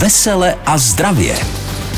Vesele a zdravě.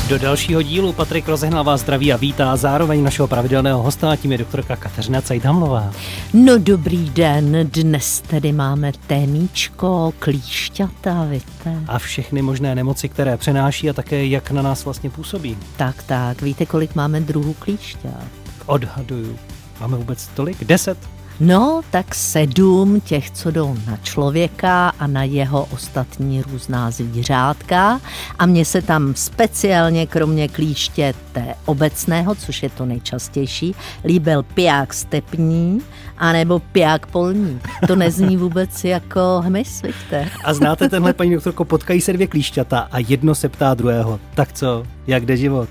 Do dalšího dílu Patrik rozehnal vás zdraví a vítá zároveň našeho pravidelného hosta, a tím je doktorka Kateřina Cajdamlová. No dobrý den, dnes tedy máme témíčko, klíšťata, víte. A všechny možné nemoci, které přenáší a také jak na nás vlastně působí. Tak, tak, víte, kolik máme druhů klíšťat? Odhaduju. Máme vůbec tolik? Deset? No, tak sedm těch, co jdou na člověka a na jeho ostatní různá zvířátka. A mně se tam speciálně, kromě klíště té obecného, což je to nejčastější, líbil piják stepní anebo piják polní. To nezní vůbec jako hmyz, víte? A znáte tenhle, paní doktorko, potkají se dvě klíšťata a jedno se ptá druhého. Tak co, jak jde život?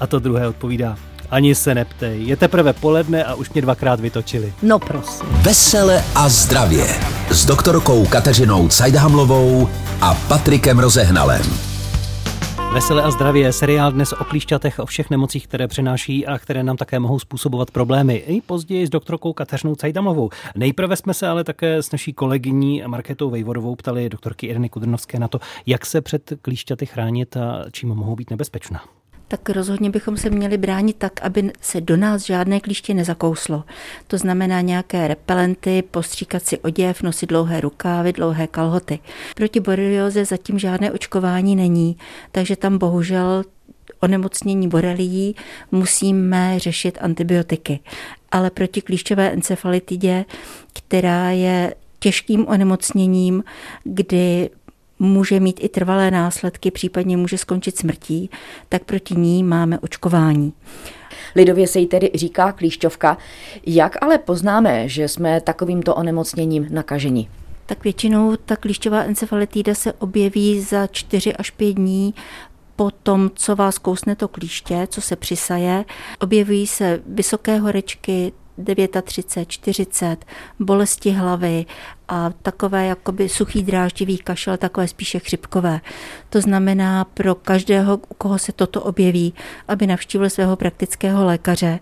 A to druhé odpovídá, ani se neptej. Je teprve poledne a už mě dvakrát vytočili. No prosím. Vesele a zdravě. S doktorkou Kateřinou Cajdhamlovou a Patrikem Rozehnalem. Vesele a zdravě je seriál dnes o klíšťatech, o všech nemocích, které přenáší a které nám také mohou způsobovat problémy. I později s doktorkou Kateřinou Cajdamlovou. Nejprve jsme se ale také s naší kolegyní Marketou Vejvodovou ptali doktorky Ireny Kudrnovské na to, jak se před klíšťaty chránit a čím mohou být nebezpečná tak rozhodně bychom se měli bránit tak, aby se do nás žádné klíště nezakouslo. To znamená nějaké repelenty, postříkat si oděv, nosit dlouhé rukávy, dlouhé kalhoty. Proti borelioze zatím žádné očkování není, takže tam bohužel onemocnění borelií musíme řešit antibiotiky. Ale proti klíšťové encefalitidě, která je těžkým onemocněním, kdy může mít i trvalé následky, případně může skončit smrtí, tak proti ní máme očkování. Lidově se jí tedy říká klíšťovka. Jak ale poznáme, že jsme takovýmto onemocněním nakaženi? Tak většinou ta klíšťová encefalitída se objeví za 4 až 5 dní po tom, co vás kousne to klíště, co se přisaje. Objevují se vysoké horečky, 39, 40, bolesti hlavy a takové jakoby suchý dráždivý kašel, takové spíše chřipkové. To znamená pro každého, u koho se toto objeví, aby navštívil svého praktického lékaře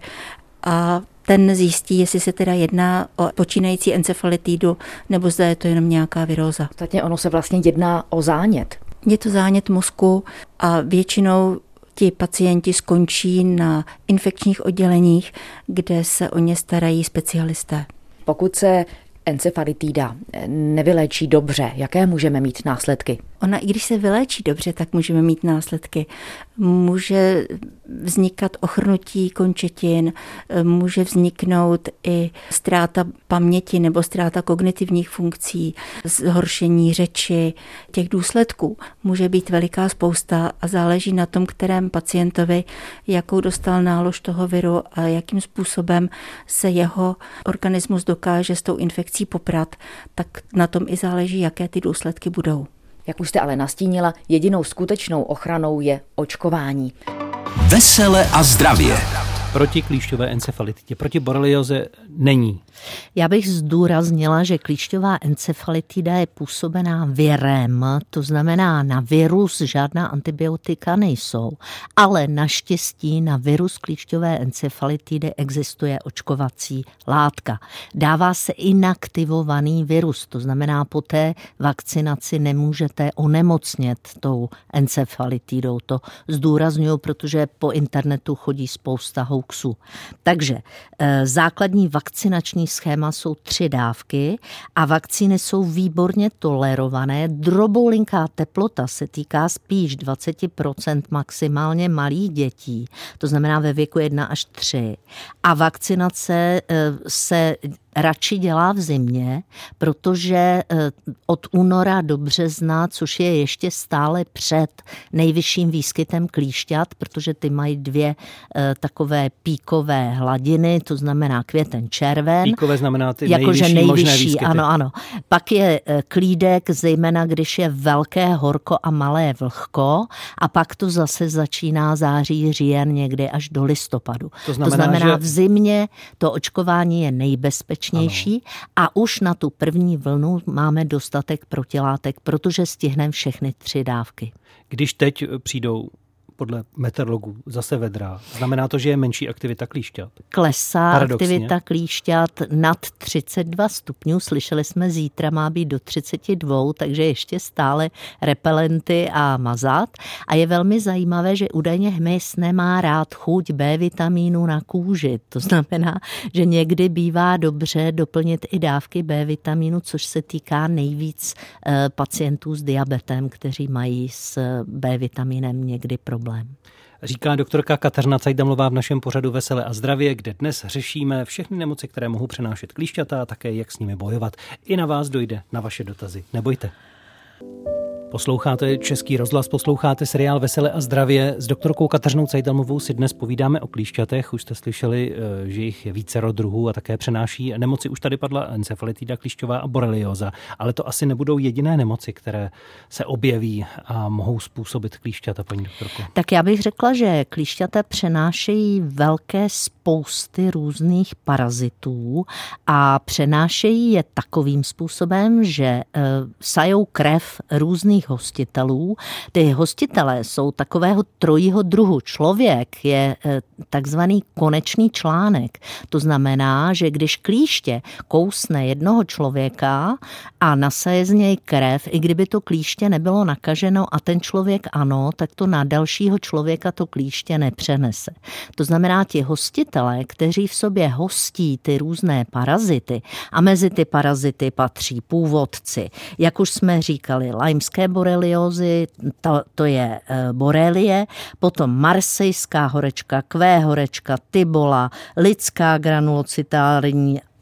a ten zjistí, jestli se teda jedná o počínající encefalitidu, nebo zda je to jenom nějaká viróza. Ostatně ono se vlastně jedná o zánět. Je to zánět mozku a většinou ti pacienti skončí na infekčních odděleních, kde se o ně starají specialisté. Pokud se encefalitída nevyléčí dobře, jaké můžeme mít následky? Ona, i když se vyléčí dobře, tak můžeme mít následky. Může vznikat ochrnutí končetin, může vzniknout i ztráta paměti nebo ztráta kognitivních funkcí, zhoršení řeči. Těch důsledků může být veliká spousta a záleží na tom, kterém pacientovi, jakou dostal nálož toho viru a jakým způsobem se jeho organismus dokáže s tou infekcí poprat, tak na tom i záleží, jaké ty důsledky budou. Jak už jste ale nastínila, jedinou skutečnou ochranou je očkování. Vesele a zdravě proti klíšťové encefalitidě, proti borelioze není. Já bych zdůraznila, že klíšťová encefalitida je působená virem, to znamená na virus žádná antibiotika nejsou, ale naštěstí na virus klíšťové encefalitidy existuje očkovací látka. Dává se inaktivovaný virus, to znamená po té vakcinaci nemůžete onemocnět tou encefalitidou. To zdůraznuju, protože po internetu chodí spousta hoaxů. Takže eh, základní vakcinační schéma jsou tři dávky a vakcíny jsou výborně tolerované. Droboulinká teplota se týká spíš 20% maximálně malých dětí, to znamená ve věku 1 až 3. A vakcinace eh, se radši dělá v zimě, protože eh, od února do března, což je ještě stále před nejvyšším výskytem klíšťat, protože ty mají dvě eh, takové píkové hladiny, to znamená květen červen. Píkové znamená ty jakože nejvyšší, nejvyšší možné výskyty. Ano, ano. Pak je eh, klídek, zejména když je velké horko a malé vlhko a pak to zase začíná září, říjen někdy až do listopadu. To znamená, to znamená že... v zimě to očkování je nejbezpečnější bezpečnější ano. a už na tu první vlnu máme dostatek protilátek, protože stihneme všechny tři dávky. Když teď přijdou podle meteorologů zase vedrá. Znamená to, že je menší aktivita klíšťat? Klesá Paradoxně. aktivita klíšťat nad 32 stupňů. Slyšeli jsme, zítra má být do 32, takže ještě stále repelenty a mazat. A je velmi zajímavé, že údajně hmyz nemá rád chuť B vitamínu na kůži. To znamená, že někdy bývá dobře doplnit i dávky B vitamínu, což se týká nejvíc eh, pacientů s diabetem, kteří mají s B vitamínem někdy problém. Říká doktorka Kateřina Cajdamlová v našem pořadu Veselé a zdravě, kde dnes řešíme všechny nemoci, které mohou přenášet klíšťata a také jak s nimi bojovat. I na vás dojde na vaše dotazy. Nebojte. Posloucháte Český rozhlas, posloucháte seriál Vesele a zdravě. S doktorkou Kateřinou Cajdamovou si dnes povídáme o klíšťatech. Už jste slyšeli, eh, že jich je více druhů a také přenáší nemoci. Už tady padla encefalitida klíšťová a borelioza, ale to asi nebudou jediné nemoci, které se objeví a mohou způsobit klíšťata, paní doktorko. Tak já bych řekla, že klíšťata přenášejí velké spousty různých parazitů a přenášejí je takovým způsobem, že e, sajou krev různých hostitelů. Ty hostitelé jsou takového trojího druhu. Člověk je e, takzvaný konečný článek. To znamená, že když klíště kousne jednoho člověka a nasaje z něj krev, i kdyby to klíště nebylo nakaženo a ten člověk ano, tak to na dalšího člověka to klíště nepřenese. To znamená, ti hostitelé, kteří v sobě hostí ty různé parazity a mezi ty parazity patří původci, jak už jsme říkali, lajmské boreliozy, to, to je e, borelie, potom marsejská horečka, kvé horečka, tybola, lidská granulocitární Eh,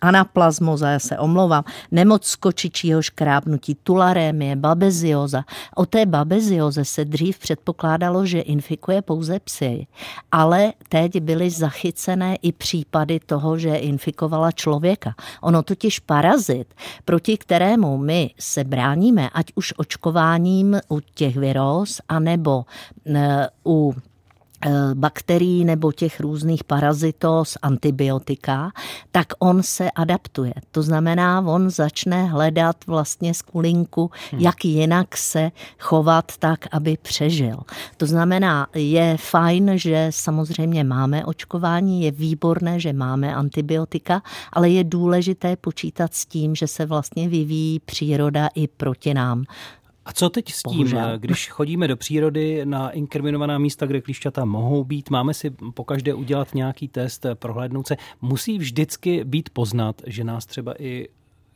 anaplazmoza, já se omlouvám, nemoc skočičího škrábnutí, tularémie, babezioza. O té babezioze se dřív předpokládalo, že infikuje pouze psy, ale teď byly zachycené i případy toho, že infikovala člověka. Ono totiž parazit, proti kterému my se bráníme, ať už očkováním u těch viróz, anebo eh, u Eh, bakterií nebo těch různých parazitos, antibiotika, tak on se adaptuje. To znamená, on začne hledat vlastně skulinku, hmm. jak jinak se chovat tak, aby přežil. To znamená, je fajn, že samozřejmě máme očkování, je výborné, že máme antibiotika, ale je důležité počítat s tím, že se vlastně vyvíjí příroda i proti nám. A co teď s tím, Bohužel. když chodíme do přírody na inkriminovaná místa, kde klíšťata mohou být, máme si pokaždé udělat nějaký test, prohlédnout se. Musí vždycky být poznat, že nás třeba i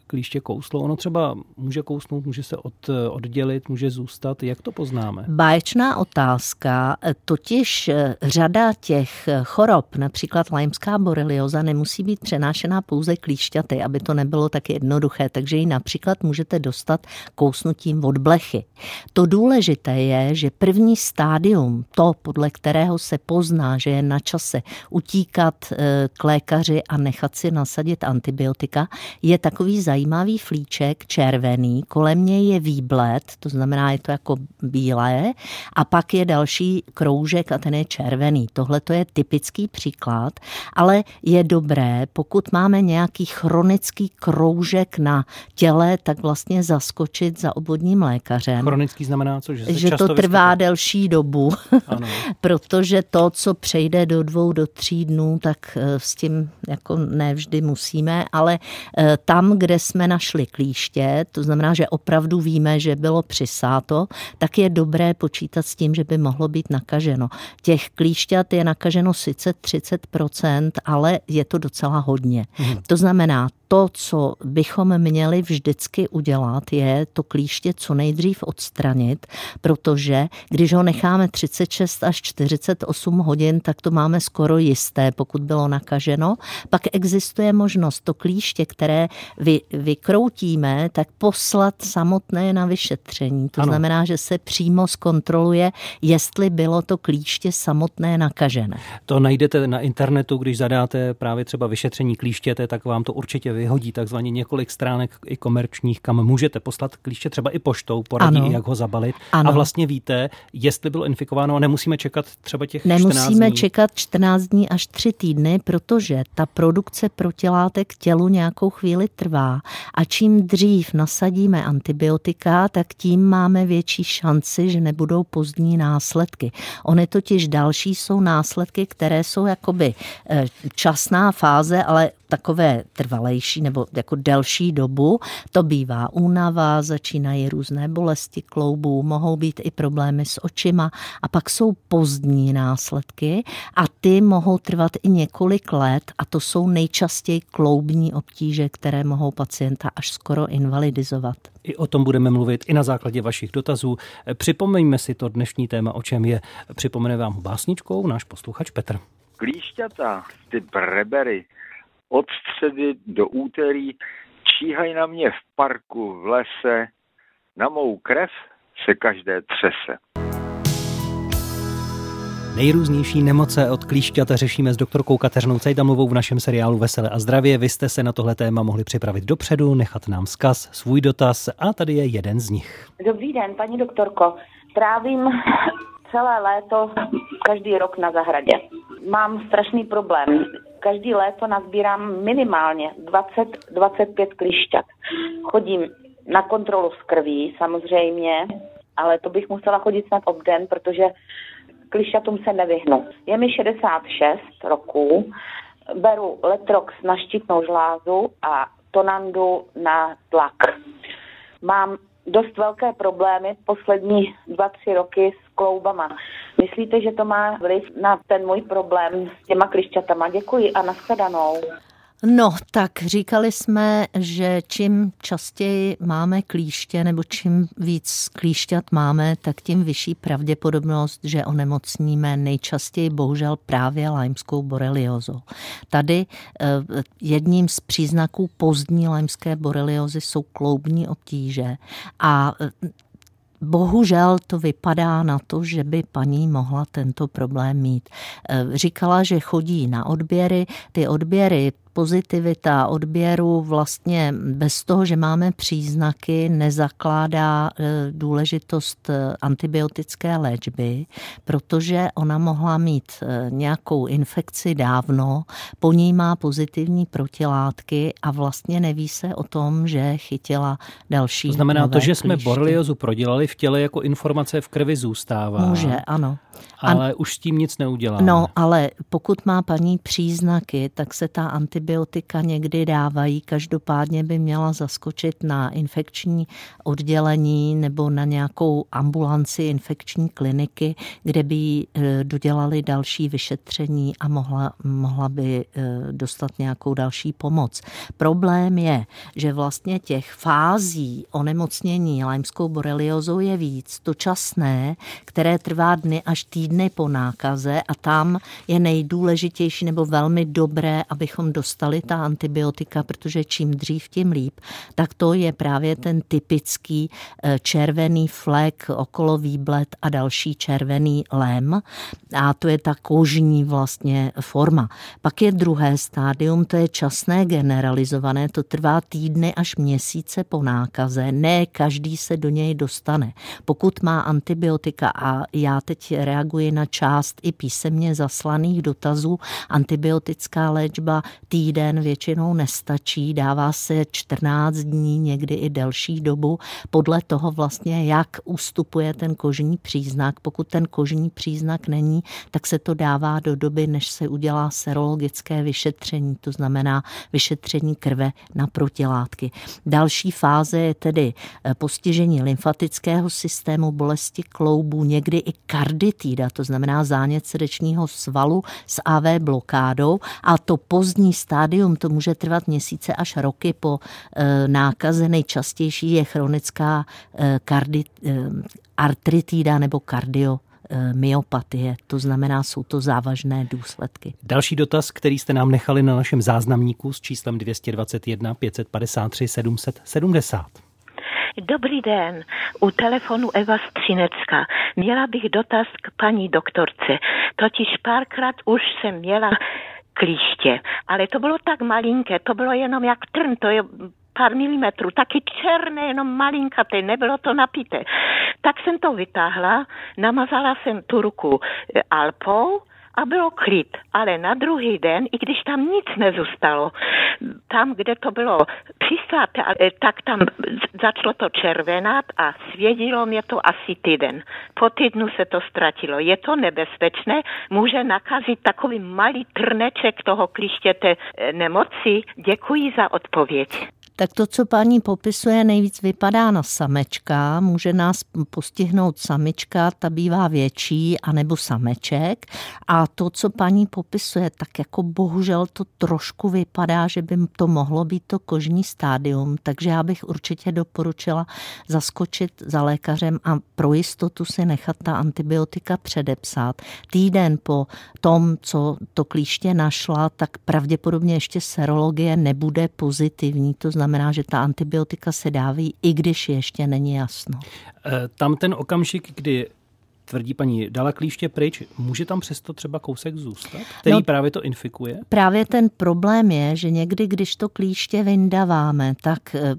klíště kouslo? Ono třeba může kousnout, může se od, oddělit, může zůstat. Jak to poznáme? Báječná otázka. Totiž eh, řada těch chorob, například lajmská borelioza, nemusí být přenášená pouze klíšťaty, aby to nebylo tak jednoduché. Takže ji například můžete dostat kousnutím od blechy. To důležité je, že první stádium, to, podle kterého se pozná, že je na čase utíkat eh, k lékaři a nechat si nasadit antibiotika, je takový zajímavý zajímavý flíček, červený, kolem něj je výblet, to znamená, je to jako bílé, a pak je další kroužek a ten je červený. Tohle to je typický příklad, ale je dobré, pokud máme nějaký chronický kroužek na těle, tak vlastně zaskočit za obvodním lékařem. Chronický znamená co? Že, že to trvá vyskytuje. delší dobu, ano. protože to, co přejde do dvou, do tří dnů, tak eh, s tím jako nevždy musíme, ale eh, tam, kde jsme našli klíště, to znamená, že opravdu víme, že bylo přisáto, tak je dobré počítat s tím, že by mohlo být nakaženo. Těch klíšťat je nakaženo sice 30%, ale je to docela hodně. Mhm. To znamená, to, co bychom měli vždycky udělat, je to klíště co nejdřív odstranit, protože když ho necháme 36 až 48 hodin, tak to máme skoro jisté, pokud bylo nakaženo. Pak existuje možnost to klíště, které vy, vykroutíme, tak poslat samotné na vyšetření. To ano. znamená, že se přímo zkontroluje, jestli bylo to klíště samotné nakažené. To najdete na internetu, když zadáte právě třeba vyšetření klíštěte, tak vám to určitě vyhodí takzvaně několik stránek i komerčních, kam můžete poslat klíště třeba i poštou, poradí, ano. jak ho zabalit. Ano. A vlastně víte, jestli bylo infikováno a nemusíme čekat třeba těch Nemusíme 14 dní. čekat 14 dní až 3 týdny, protože ta produkce protilátek tělu nějakou chvíli trvá A čím dřív nasadíme antibiotika, tak tím máme větší šanci, že nebudou pozdní následky. Ony totiž další jsou následky, které jsou jakoby eh, časná fáze, ale takové trvalejší nebo jako delší dobu. To bývá únava, začínají různé bolesti kloubů, mohou být i problémy s očima a pak jsou pozdní následky a ty mohou trvat i několik let a to jsou nejčastěji kloubní obtíže, které mohou pacienta až skoro invalidizovat. I o tom budeme mluvit i na základě vašich dotazů. Připomeňme si to dnešní téma, o čem je. Připomene vám básničkou náš posluchač Petr. Klíšťata, ty brebery, od středy do úterý číhají na mě v parku, v lese, na mou krev se každé třese. Nejrůznější nemoce od klíšťata řešíme s doktorkou Kateřinou Cejdamovou v našem seriálu Veselé a zdravě. Vy jste se na tohle téma mohli připravit dopředu, nechat nám zkaz, svůj dotaz a tady je jeden z nich. Dobrý den, paní doktorko. Trávím celé léto každý rok na zahradě. Mám strašný problém. Každý léto nazbírám minimálně 20-25 klišťat. Chodím na kontrolu z krví samozřejmě, ale to bych musela chodit snad obden, protože klišťatům se nevyhnu. Je mi 66 roků, beru Letrox na štítnou žlázu a Tonandu na tlak. Mám dost velké problémy poslední dva, tři roky s kloubama. Myslíte, že to má vliv na ten můj problém s těma klišťatama? Děkuji a nashledanou. No, tak říkali jsme, že čím častěji máme klíště nebo čím víc klíšťat máme, tak tím vyšší pravděpodobnost, že onemocníme nejčastěji bohužel právě lajmskou boreliozou. Tady eh, jedním z příznaků pozdní lajmské boreliozy jsou kloubní obtíže a eh, Bohužel to vypadá na to, že by paní mohla tento problém mít. Eh, říkala, že chodí na odběry. Ty odběry pozitivita odběru vlastně bez toho, že máme příznaky, nezakládá e, důležitost e, antibiotické léčby, protože ona mohla mít e, nějakou infekci dávno, po ní má pozitivní protilátky a vlastně neví se o tom, že chytila další. To znamená, to, že klíště. jsme boreliozu prodělali v těle jako informace v krvi zůstává. Může, ano. Ale a... už s tím nic neuděláme. No, ale pokud má paní příznaky, tak se ta antibiotika někdy dávají. Každopádně by měla zaskočit na infekční oddělení nebo na nějakou ambulanci infekční kliniky, kde by jí e, dodělali další vyšetření a mohla, mohla by e, dostat nějakou další pomoc. Problém je, že vlastně těch fází onemocnění lajmskou boreliozou je víc. To časné, které trvá dny až týdny po nákaze a tam je nejdůležitější nebo velmi dobré, abychom dostali ta antibiotika, protože čím dřív, tím líp, tak to je právě ten typický eh, červený flek okolo výblet a další červený lem a to je ta kožní vlastně forma. Pak je druhé stádium, to je časné generalizované, to trvá týdny až měsíce po nákaze, ne každý se do něj dostane. Pokud má antibiotika a já teď reaguji na část i písemně zaslaných dotazů. Antibiotická léčba týden většinou nestačí, dává se 14 dní, někdy i delší dobu, podle toho vlastně, jak ustupuje ten kožní příznak. Pokud ten kožní příznak není, tak se to dává do doby, než se udělá serologické vyšetření, to znamená vyšetření krve na protilátky. Další fáze je tedy eh, postižení lymfatického systému, bolesti kloubů, někdy i karditída, to znamená zánět srdečního svalu s AV blokádou a to pozdní stádium, to může trvat měsíce až roky po e, nákaze. Nejčastější je chronická e, kardi, e, artritída nebo kardio myopatie, to znamená, jsou to závažné důsledky. Další dotaz, který jste nám nechali na našem záznamníku s číslem 221 553 770. Dobrý den, u telefonu Eva Střinecka. Měla bych dotaz k paní doktorce. Totiž párkrát už jsem měla klíště, ale to bylo tak malinké, to bylo jenom jak trn, to je pár milimetrů, taky černé, jenom malinkaté, nebylo to napité. Tak jsem to vytáhla, namazala jsem tu ruku alpou a bylo klid. Ale na druhý den, i když tam nic nezůstalo, tam, kde to bylo přisáté, tak tam začalo to červenat a svědilo mě to asi týden. Po týdnu se to ztratilo. Je to nebezpečné, může nakazit takový malý trneček toho klištěte eh, nemoci. Děkuji za odpověď. Tak to, co paní popisuje, nejvíc vypadá na samečka. Může nás postihnout samička, ta bývá větší, anebo sameček. A to, co paní popisuje, tak jako bohužel to trošku vypadá, že by to mohlo být to kožní stádium. Takže já bych určitě doporučila zaskočit za lékařem a pro jistotu si nechat ta antibiotika předepsat. Týden po tom, co to klíště našla, tak pravděpodobně ještě serologie nebude pozitivní. To znamená, znamená, že ta antibiotika se dáví, i když ještě není jasno. E, tam ten okamžik, kdy tvrdí paní, dala klíště pryč, může tam přesto třeba kousek zůstat, který no, právě to infikuje? Právě ten problém je, že někdy, když to klíště vyndáváme, tak eh,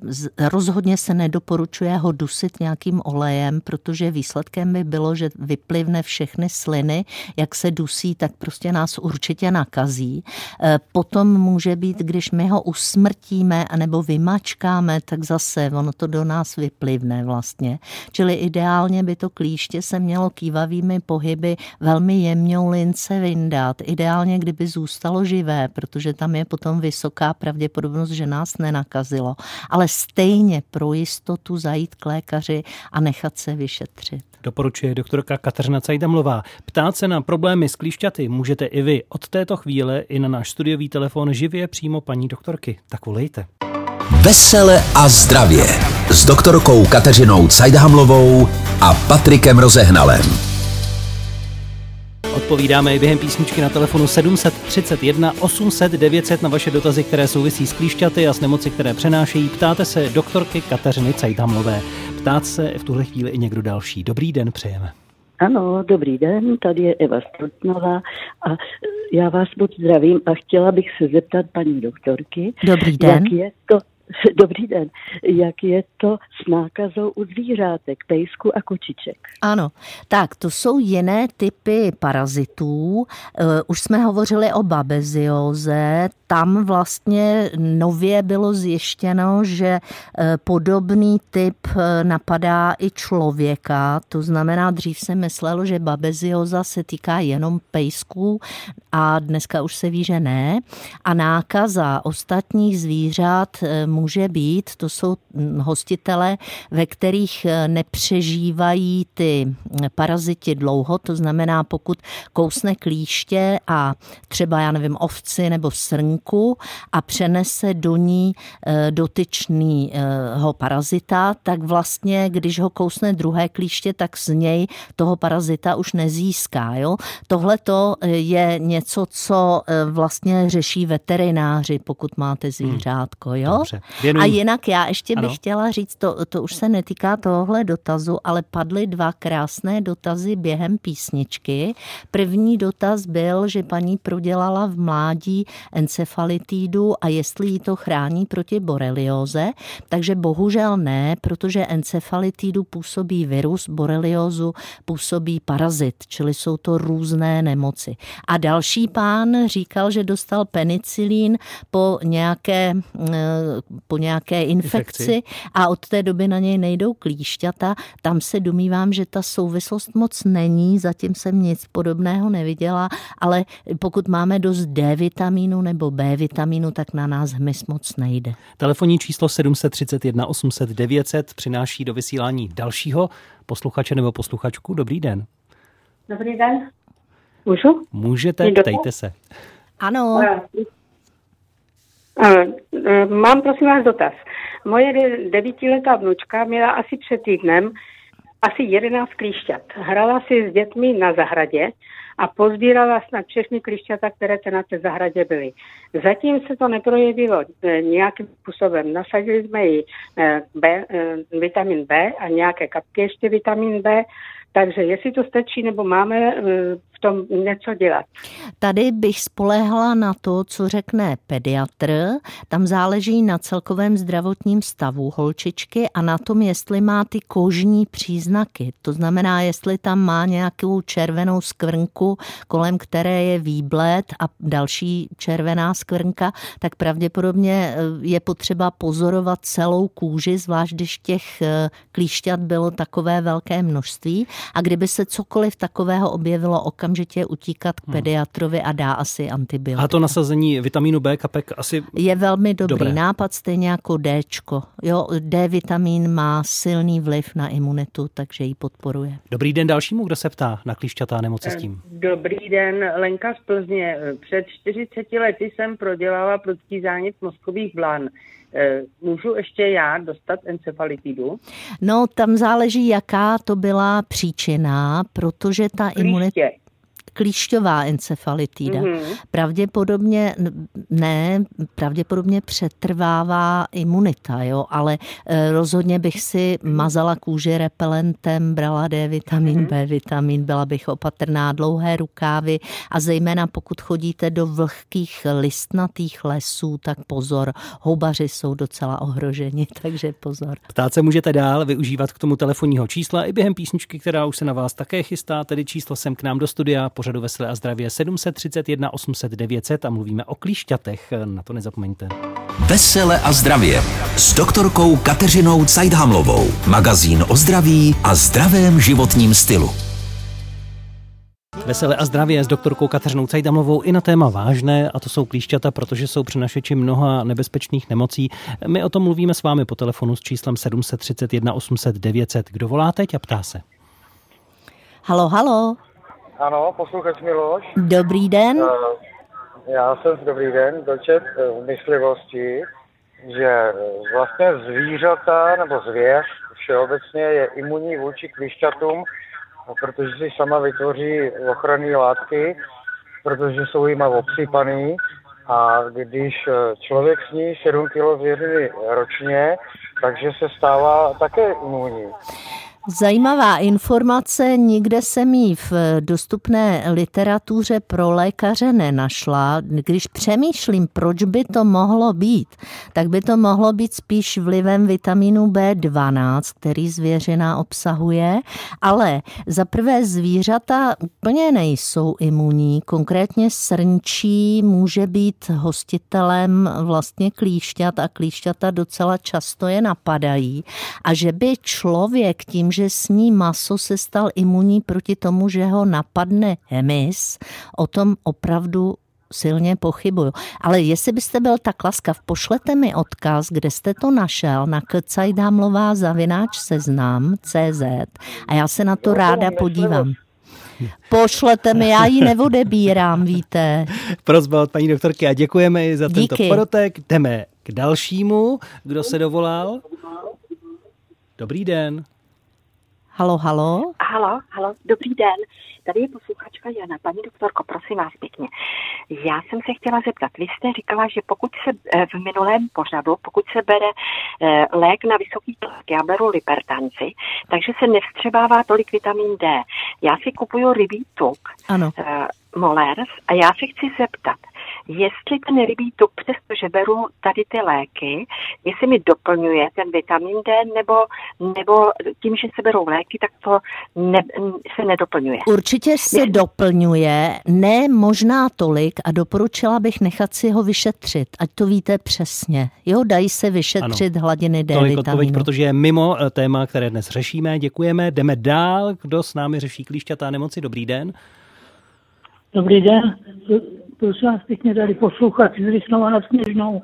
rozhodně se nedoporučuje ho dusit nějakým olejem, protože výsledkem by bylo, že vyplivne všechny sliny, jak se dusí, tak prostě nás určitě nakazí. Eh, potom může být, když my ho usmrtíme anebo vymačkáme, tak zase ono to do nás vyplivne vlastně. Čili ideálně by to klíště se mělo kývavými pohyby velmi jemnou lince vyndat. Ideálně, kdyby zůstalo živé, protože tam je potom vysoká pravděpodobnost, že nás nenakazilo. Ale stejně pro jistotu zajít k lékaři a nechat se vyšetřit. Doporučuje doktorka Kateřina Cajdamlová. Ptát se na problémy s klíšťaty můžete i vy od této chvíle i na náš studiový telefon živě přímo paní doktorky. Tak volejte. Vesele a zdravě s doktorkou Kateřinou Cajdhamlovou a Patrikem Rozehnalem. Odpovídáme i během písničky na telefonu 731 800 900 na vaše dotazy, které souvisí s klíšťaty a s nemoci, které přenášejí. Ptáte se doktorky Kateřiny Cajdhamlové. Ptát se v tuhle chvíli i někdo další. Dobrý den, přejeme. Ano, dobrý den, tady je Eva Strutnová a já vás moc zdravím a chtěla bych se zeptat paní doktorky, Dobrý den. jak je to Dobrý den. Jak je to s nákazou u zvířátek, pejsku a kočiček? Ano, tak to jsou jiné typy parazitů. Eh, už jsme hovořili o babezióze. Tam vlastně nově bylo zjištěno, že eh, podobný typ eh, napadá i člověka. To znamená, dřív se myslelo, že babezioza se týká jenom pejsků a dneska už se ví, že ne. A nákaza ostatních zvířat může být, to jsou hostitele, ve kterých eh, nepřežívají ty paraziti dlouho, to znamená, pokud kousne klíště a třeba, já nevím, ovci nebo srnku a přenese do ní eh, dotyčného parazita, tak vlastně, když ho kousne druhé klíště, tak z něj toho parazita už nezíská. Jo? Tohle to eh, je něco, co vlastně řeší veterináři, pokud máte zvířátko. Jo? Dobře. Věnuj. A jinak já ještě bych ano. chtěla říct, to, to už se netýká tohle dotazu, ale padly dva krásné dotazy během písničky. První dotaz byl, že paní prodělala v mládí encefalitídu a jestli jí to chrání proti borelioze, takže bohužel ne, protože encefalitídu působí virus, boreliozu působí parazit, čili jsou to různé nemoci. A další pán říkal, že dostal penicilín po nějaké po nějaké infekci, infekci a od té doby na něj nejdou klíšťata. Tam se domývám, že ta souvislost moc není, zatím jsem nic podobného neviděla, ale pokud máme dost D vitamínu nebo B vitamínu, tak na nás hmyz moc nejde. Telefonní číslo 731 800 900 přináší do vysílání dalšího posluchače nebo posluchačku. Dobrý den. Dobrý den. Můžu? Můžete, ptejte se. Ano. E, mám prosím vás dotaz. Moje devítiletá vnučka měla asi před týdnem asi 11 klíšťat. Hrala si s dětmi na zahradě a pozbírala snad všechny klíšťata, které na té zahradě byly. Zatím se to neprojevilo e, nějakým způsobem. Nasadili jsme jí B, vitamin B a nějaké kapky ještě vitamin B takže jestli to stačí, nebo máme eh, v tom něco dělat. Tady bych spolehla na to, co řekne pediatr. Tam záleží na celkovém zdravotním stavu holčičky a na tom, jestli má ty kožní příznaky. To znamená, jestli tam má nějakou červenou skvrnku kolem které je výblet a další červená skvrnka, tak pravděpodobně eh, je potřeba pozorovat celou kůži, zvlášť když těch eh, klíšťat bylo takové velké množství. A kdyby se cokoliv takového objevilo, okamžitě utíkat k hmm. pediatrovi a dá asi antibiotika. A to nasazení vitamínu B kapek asi je velmi dobrý dobré. nápad, stejně jako D. Jo, D vitamin má silný vliv na imunitu, takže ji podporuje. Dobrý den dalšímu, kdo se ptá na klíšťatá nemoci s tím. Dobrý den, Lenka z Plzně. Před 40 lety jsem prodělala prudký zánět mozkových blan. Eh, Můžu ještě já dostat encefalitidu? No, tam záleží, jaká to byla příčina, protože ta imunita. Klíšťová encefalitida. Mhm. Mm-hmm. Pravděpodobně ne, pravděpodobně přetrvává imunita, jo, ale e, rozhodně bych si mazala kůži repelentem, brala D vitamin, Mhm. B vitamin, byla bych opatrná, dlouhé rukávy a zejména pokud chodíte do vlhkých listnatých lesů, tak pozor, houbaři jsou docela ohroženi, takže pozor. Ptát se můžete dál, využívat k tomu telefonního čísla i během písničky, která už se na vás také chystá, tedy číslo sem k nám do studia, pořadu Veselé a zdravě 731 800 900 a mluvíme o klíšťatech, na to nezapomeňte. Vesele a zdravě s doktorkou Kateřinou Cajdhamlovou. Magazín o zdraví a zdravém životním stylu. Vesele a zdravě s doktorkou Kateřinou Cajdamlovou i na téma vážné, a to jsou klíšťata, protože jsou přenašeči mnoha nebezpečných nemocí. My o tom mluvíme s vámi po telefonu s číslem 731 800 900. Kdo volá teď a ptá se? Halo, halo, Ano, posluchač Miloš. dobrý den. Eh, Já jsem dobrý den dočet eh, v myslivosti, že eh, vlastně zvířata nebo zvěř všeobecně je imunní vůči klíšťatům, protože si sama vytvoří ochranné látky, protože jsou jima obsypaný a když člověk sní 7 kg zvěřiny ročně, takže se stává také imunní. Zajímavá informace, nikde jsem ji v dostupné literatuře pro lékaře nenašla. Když přemýšlím, proč by to mohlo být, tak by to mohlo být spíš vlivem vitamínu B12, který zvěřina obsahuje, ale za prvé zvířata úplně nejsou imunní, konkrétně srnčí může být hostitelem vlastně klíšťat a klíšťata docela často je napadají. A že by člověk tím, že sní maso, se stal imunní proti tomu, že ho napadne hemis, o tom opravdu silně pochybuju. Ale jestli byste byl tak laskav, pošlete mi odkaz, kde jste to našel na kcajdhamlová zavináč seznam CZ a já se na to ráda podívám. Pošlete mi, já ji neodebírám, víte. Prozba od paní doktorky a děkujeme i za tento Díky. podotek. Jdeme k dalšímu, kdo se dovolal. Dobrý den. Halo, halo. Halo, halo, dobrý den. Tady je posluchačka Jana. Paní doktorko, prosím vás pěkně. Já jsem se chtěla zeptat, vy jste říkala, že pokud se eh, v minulém pořadu, pokud se bere eh, lék na vysoký tlak, já beru libertanci, takže se nevstřebává tolik vitamin D. Já si kupuju rybí tuk, Ano. Molers, a já se chci zeptat, jestli ten rybí tuk, přestože beru tady ty léky, jestli mi doplňuje ten vitamin D, nebo, nebo tím, že se berou léky, tak to ne, se nedoplňuje. Určitě se doplňuje, ne možná tolik a doporučila bych nechat si ho vyšetřit, ať to víte přesně. Jo, dají se vyšetřit ano. hladiny D Tolik odpověď, vitamínu. protože je mimo eh, téma, které dnes řešíme. Děkujeme. Jdeme dál. Kdo s námi řeší klíšťatá nemoci? Dobrý den. Dobrý den, prosím vás pěkně tady posluchač z Lisnova nad Sněžnou.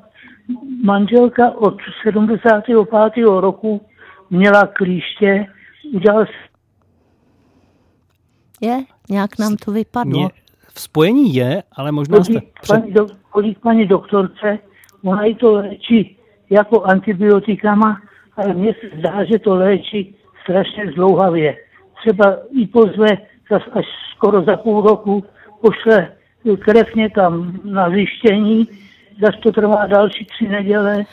Manželka od 75. roku měla klíště, udělal Je, nějak nám to vypadlo. Mě, v spojení je, ale možná jste... chodí k paní, do, chodí k paní doktorce, ona jí to léčí jako antibiotikama, ale mně se zdá, že to léčí strašně zdlouhavě. Třeba jí pozve zas až skoro za půl roku, pošle krev někam na zjištění, zase to trvá další tři neděle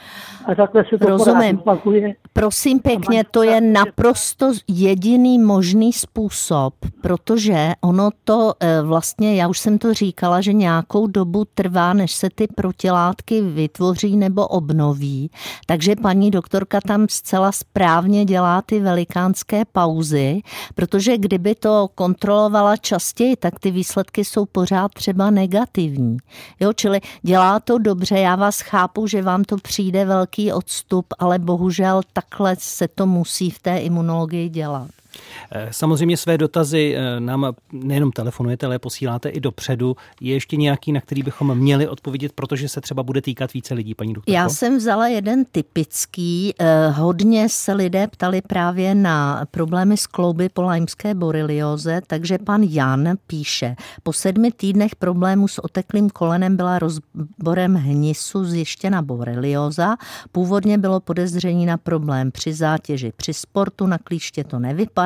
a takhle se to Rozumím. opakuje. Prosím pěkně, to je naprosto jediný možný způsob, protože ono to eh, vlastně, já už jsem to říkala, že nějakou dobu trvá, než se ty protilátky vytvoří nebo obnoví. Takže paní doktorka tam zcela správně dělá ty velikánské pauzy, protože kdyby to kontrolovala častěji, tak ty výsledky jsou pořád třeba negativní. Jo, čili dělá to dobře, já vás chápu, že vám to přijde velký odstup, ale bohužel takhle se to musí v té imunologii dělat. Eh, samozřejmě své dotazy eh, nám nejenom telefonujete, ale posíláte i dopředu. Je ještě nějaký, na který bychom měli odpovědět, protože se třeba bude týkat více lidí, paní doktorko? Já jsem vzala jeden typický. Eh, hodně se lidé ptali právě na problémy s klouby po lajmské borelioze, takže pan Jan píše, po sedmi týdnech problémů s oteklým kolenem byla rozborem hnisu zjištěna borelioza. Původně bylo podezření na problém při zátěži. Při sportu na klíště to nevypadalo.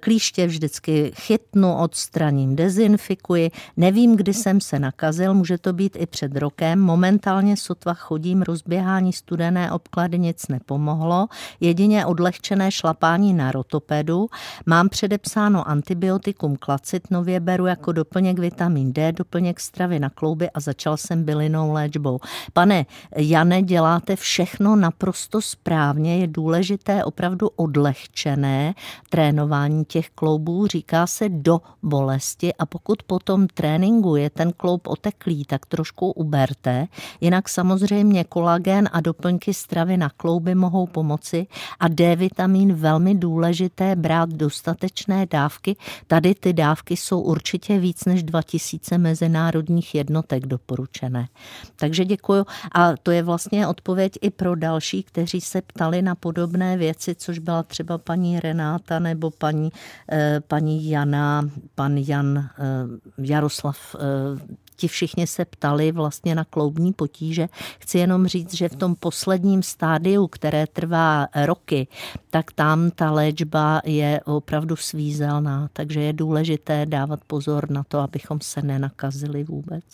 Klíště vždycky chytnu, odstraním, dezinfikuji. Nevím, kdy jsem se nakazil, může to být i před rokem. Momentálně sotva chodím, rozběhání studené obklady nic nepomohlo. Jedině odlehčené šlapání na rotopedu. Mám předepsáno antibiotikum klacit, nově beru jako doplněk vitamin D, doplněk stravy na klouby a začal jsem bylinou léčbou. Pane Jane, děláte všechno naprosto správně, je důležité opravdu odlehčené trénování těch kloubů, říká se do bolesti a pokud po tom tréninku je ten kloub oteklý, tak trošku uberte. Jinak samozřejmě kolagen a doplňky stravy na klouby mohou pomoci a D vitamin velmi důležité brát dostatečné dávky. Tady ty dávky jsou určitě víc než 2000 mezinárodních jednotek doporučené. Takže děkuju a to je vlastně odpověď i pro další, kteří se ptali na podobné věci, což byla třeba paní Renáta nebo paní, eh, paní Jana, pan Jan eh, Jaroslav eh, ti všichni se ptali vlastně na kloubní potíže. Chci jenom říct, že v tom posledním stádiu, které trvá roky, tak tam ta léčba je opravdu svízelná, takže je důležité dávat pozor na to, abychom se nenakazili vůbec.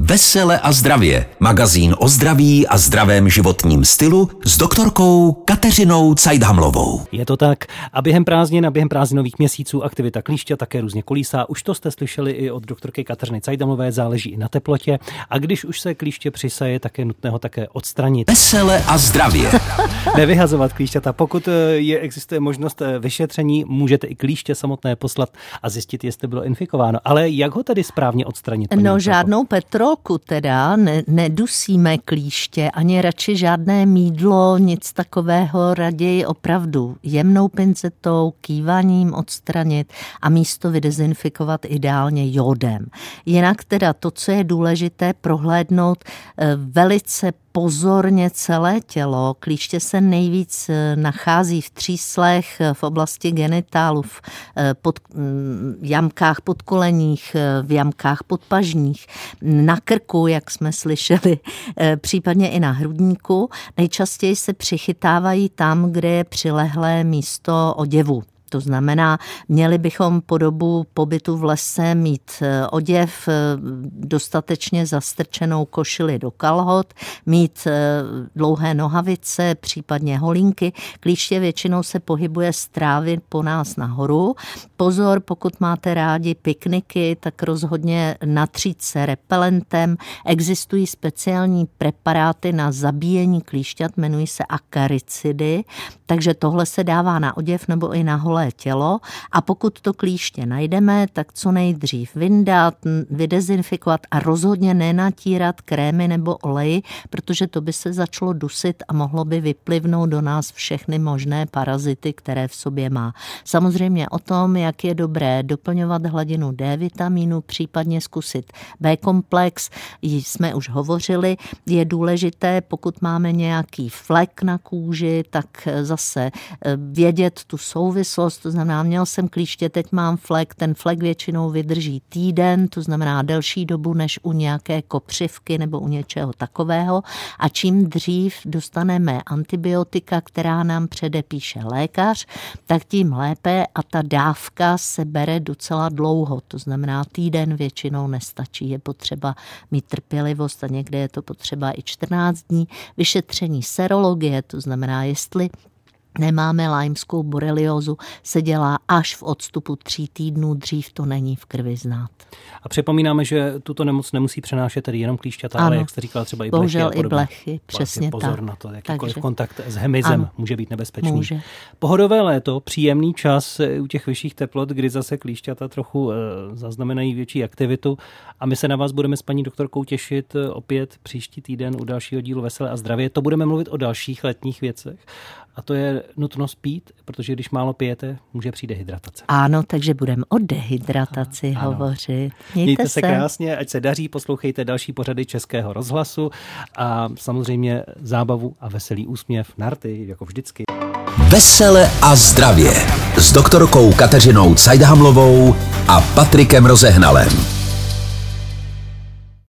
Vesele a zdravě. Magazín o zdraví a zdravém životním stylu s doktorkou Kateřinou Cajdhamlovou. Je to tak. A během prázdnin a během prázdninových měsíců aktivita klíště také různě kolísá. Už to jste slyšeli i od doktorky Kateřiny Cajdhamlové, záleží i na teplotě. A když už se klíště přisaje, tak je nutné ho také odstranit. Vesele a zdravě. Nevyhazovat klíšťata. Pokud eh, je, existuje možnost eh, vyšetření, můžete i klíště samotné poslat a zjistit, jestli bylo infikováno. Ale jak ho tedy správně odstranit? No, žádnou Petro rolku teda ne, nedusíme klíště, ani radši žádné mídlo, nic takového, raději opravdu jemnou pincetou, kývaním odstranit a místo vydezinfikovat ideálně jodem. Jinak teda to, co je důležité, prohlédnout eh, velice pozorně celé tělo. Klíště se nejvíc eh, nachází v tříslech, eh, v oblasti genitálu, v eh, pod, mm, jamkách podkoleních, v jamkách podpažních, na krku, jak jsme slyšeli, případně i na hrudníku. Nejčastěji se přichytávají tam, kde je přilehlé místo oděvu. To znamená, měli bychom po dobu pobytu v lese mít eh, oděv, eh, dostatečně zastrčenou košili do kalhot, mít eh, dlouhé nohavice, případně holinky. Klíště většinou se pohybuje z trávy po nás nahoru. Pozor, pokud máte rádi pikniky, tak rozhodně natřít se repelentem. Existují speciální preparáty na zabíjení klíšťat, jmenují se akaricidy, takže tohle se dává na oděv nebo i na holé tělo. A pokud to klíště najdeme, tak co nejdřív? Vyndat, vydezinfikovat a rozhodně nenatírat krémy nebo oleji, protože to by se začalo dusit a mohlo by vyplivnout do nás všechny možné parazity, které v sobě má. Samozřejmě o tom, jak je dobré doplňovat hladinu D vitamínu, případně zkusit B komplex, jsme už hovořili, je důležité, pokud máme nějaký flek na kůži, tak zase eh, vědět tu souvislost to znamená, měl jsem klíště, teď mám flek, ten flek většinou vydrží týden, to znamená delší dobu než u nějaké kopřivky nebo u něčeho takového. A čím dřív dostaneme antibiotika, která nám předepíše lékař, tak tím lépe a ta dávka se bere docela dlouho, to znamená týden většinou nestačí, je potřeba mít trpělivost a někde je to potřeba i 14 dní. Vyšetření serologie, to znamená, jestli nemáme lajmskou boreliozu, se dělá až v odstupu tří týdnů, dřív to není v krvi znát. A připomínáme, že tuto nemoc nemusí přenášet tedy jenom klíšťata, ale jak jste říkala, třeba i blechy Bohužel i blechy, přesně pozor tak. na to, jakýkoliv Takže, kontakt s hemizem ano, může být nebezpečný. Může. Pohodové léto, příjemný čas u těch vyšších teplot, kdy zase klíšťata trochu e, zaznamenají větší aktivitu a my se na vás budeme s paní doktorkou těšit eh, opět příští týden u dalšího dílu Veselé a zdravě. To budeme mluvit o dalších letních věcech a to je nutnost pít, protože když málo pijete, může přijít dehydratace. Ano, takže budeme o dehydrataci ano. hovořit. Mějte, Mějte se. se krásně, ať se daří, poslouchejte další pořady Českého rozhlasu a samozřejmě zábavu a veselý úsměv, narty, jako vždycky. Vesele a zdravě s doktorkou Kateřinou Cajdhamlovou a Patrikem Rozehnalem.